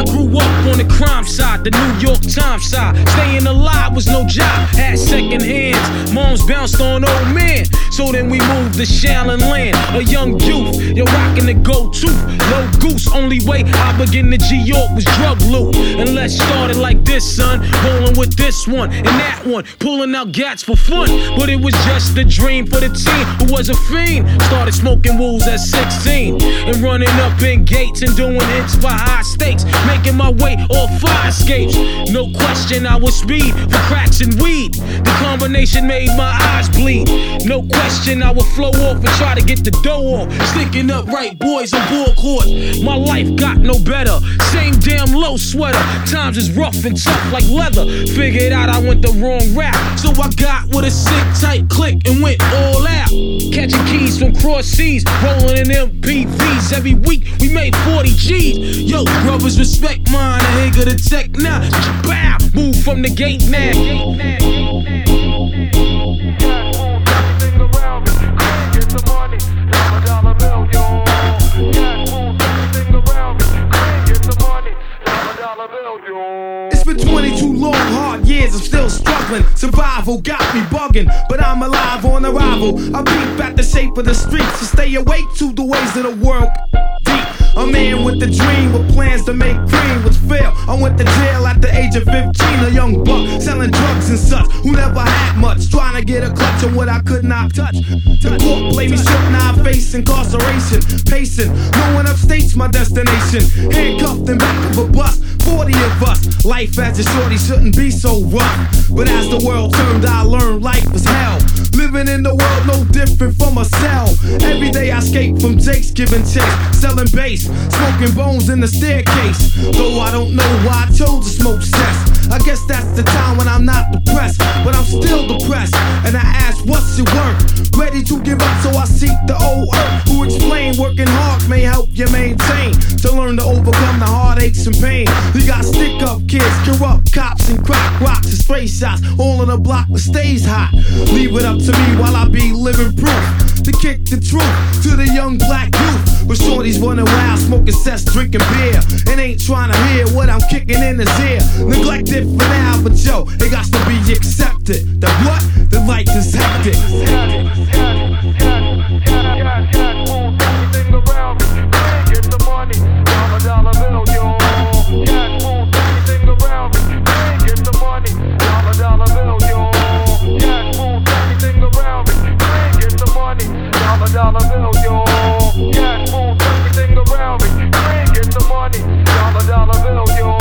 I grew up on the crime side, the New York Times side. Staying alive was no job, had second hands. Moms bounced on old men. So then we moved to Shallon Land, a young youth. You're rocking the go to. Low goose, only way I begin to G York was drug loot. And let's start it like this, son. Rolling with this one and that one, pulling out gats for fun. But it was just a dream for the team who was a fiend. Started smoking wools at 16 and running up in gates and doing hits for high stakes. Making my way off fire escapes. No question, I was speed for cracks and weed. The combination made my eyes bleed. No question, I would flow off and try to get the dough off. Sticking up right boys on board court. My life got no better. Same damn low sweater. Times is rough and tough like leather. Figured out I went the wrong route. So I got with a sick tight click and went all cross seas, rolling in MPVs. Every week we made 40 G's. Yo, brothers, respect mine. I ain't gonna tech now. Bow, move from the gate now. 22 long, hard years, I'm still struggling. Survival got me bugging, but I'm alive on arrival. I peep at the shape of the streets to stay awake to the ways of the world. Deep. A man with a dream with plans to make cream was fail. I went to jail at the age of 15, a young buck selling drugs and such who never had much, trying to get a clutch on what I could not touch. The court play me shook, now I face incarceration. Pacing, no one upstates my destination. Handcuffed in back Life as a shorty shouldn't be so rough. But as the world turned, I learned life was hell. Living in the world no different from a cell. Every day I escape from Jake's giving chase, selling bass, smoking bones in the staircase. Though I don't know why I chose to smoke cess. I guess that's the time when I'm not depressed, but I'm still depressed. And I ask, what's it worth? Ready to give up, so I seek the old earth. Who explain working hard may help you maintain. To learn to overcome the heartaches and pain. We got stick up kids, corrupt cops, and crack rocks and stray shots. All in the block that stays hot. Leave it up to me while I be living proof. To kick the truth to the young black youth. But shorties running wild, smoking cess, drinking beer. And ain't trying to hear what I'm kicking in his ear. Neglected for now, but yo, it got to be accepted. The what? Dollar bill, yo. Cash moves everything around me. Bring it the money. Dollar, dollar bill, yo.